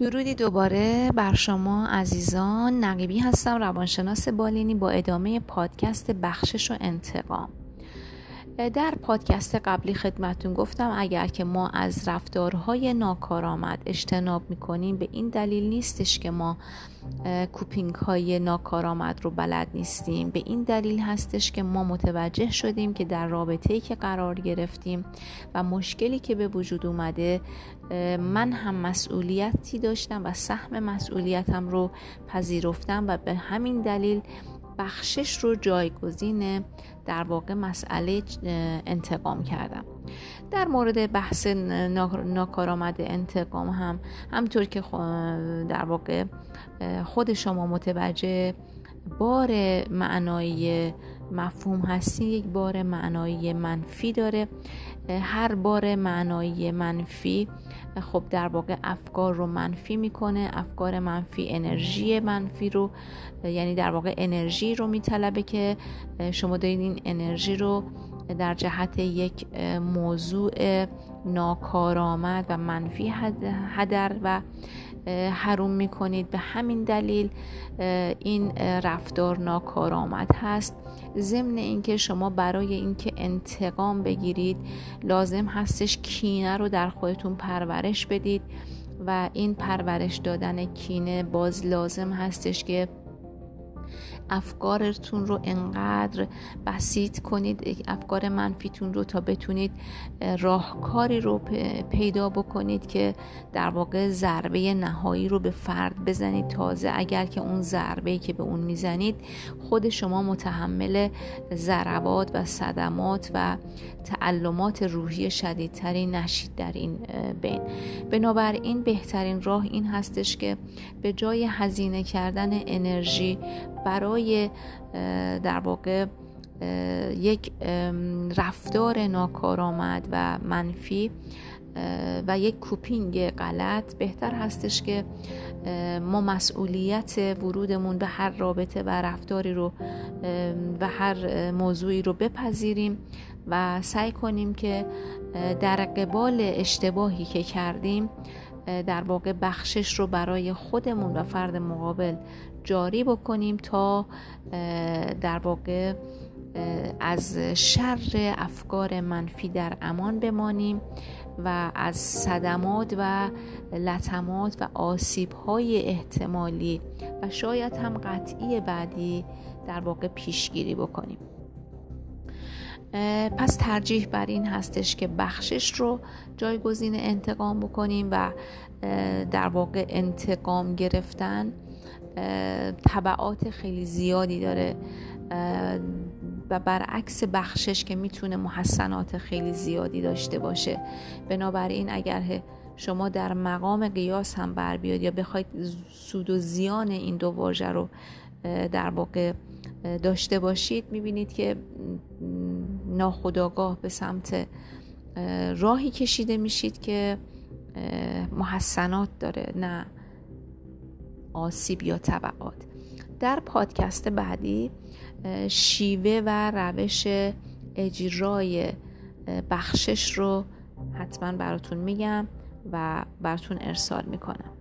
درودی دوباره بر شما عزیزان. نقیبی هستم روانشناس بالینی با ادامه پادکست بخشش و انتقام. در پادکست قبلی خدمتون گفتم اگر که ما از رفتارهای ناکارآمد اجتناب می‌کنیم به این دلیل نیستش که ما کوپینگ های ناکارآمد رو بلد نیستیم. به این دلیل هستش که ما متوجه شدیم که در رابطه که قرار گرفتیم و مشکلی که به وجود اومده من هم مسئولیتی داشتم و سهم مسئولیتم رو پذیرفتم و به همین دلیل بخشش رو جایگزین در واقع مسئله انتقام کردم. در مورد بحث ناکارآمد انتقام هم همطور که در واقع خود شما متوجه بار معنایی مفهوم هستی یک بار معنایی منفی داره. هر بار معنایی منفی خب در واقع افکار رو منفی می‌کنه افکار منفی انرژی منفی رو یعنی در واقع انرژی رو میطلبه که شما دارید این انرژی رو در جهت یک موضوع ناکارآمد و منفی هدر و حروم می کنید به همین دلیل این رفتار ناکارآمد هست. ضمن اینکه شما برای اینکه انتقام بگیرید لازم هستش کینه رو در خودتون پرورش بدید و این پرورش دادن کینه باز لازم هستش که افکارتون رو انقدر بسیط کنید افکار منفیتون رو تا بتونید راهکاری رو پیدا بکنید که در واقع ضربه نهایی رو به فرد بزنید. تازه اگر که اون ضربه که به اون می‌زنید خود شما متحمل ضربات و صدمات و تعلمات روحی شدیدتری نشید در این بین. بنابراین بهترین راه این هستش که به جای هزینه کردن انرژی برای در واقع یک رفتار ناکارآمد و منفی و یک کوپینگ غلط. بهتر هستش که ما مسئولیت ورودمون به هر رابطه و رفتاری رو و هر موضوعی رو بپذیریم و سعی کنیم که در قبال اشتباهی که کردیم در واقع بخشش رو برای خودمون و فرد مقابل جاری بکنیم تا در واقع از شر افکار منفی در امان بمانیم و از صدمات و لطمات و آسیب های احتمالی و شاید هم قطعی بعدی در واقع پیشگیری بکنیم. پس ترجیح بر این هستش که بخشش رو جایگزین انتقام بکنیم و در واقع انتقام گرفتن طبعات خیلی زیادی داره. و برعکس بخشش که می‌تونه محسنات خیلی زیادی داشته باشه. بنابراین اگر شما در مقام قیاس هم بر بیاد یا بخواید سود و زیان این دو واژه رو در واقع داشته باشید می‌بینید که ناخداگاه به سمت راهی کشیده میشید که محسنات داره. نه. آسیب یا طبعات در پادکست بعدی شیوه و روش اجرای بخشش رو حتما براتون میگم و براتون ارسال می‌کنم.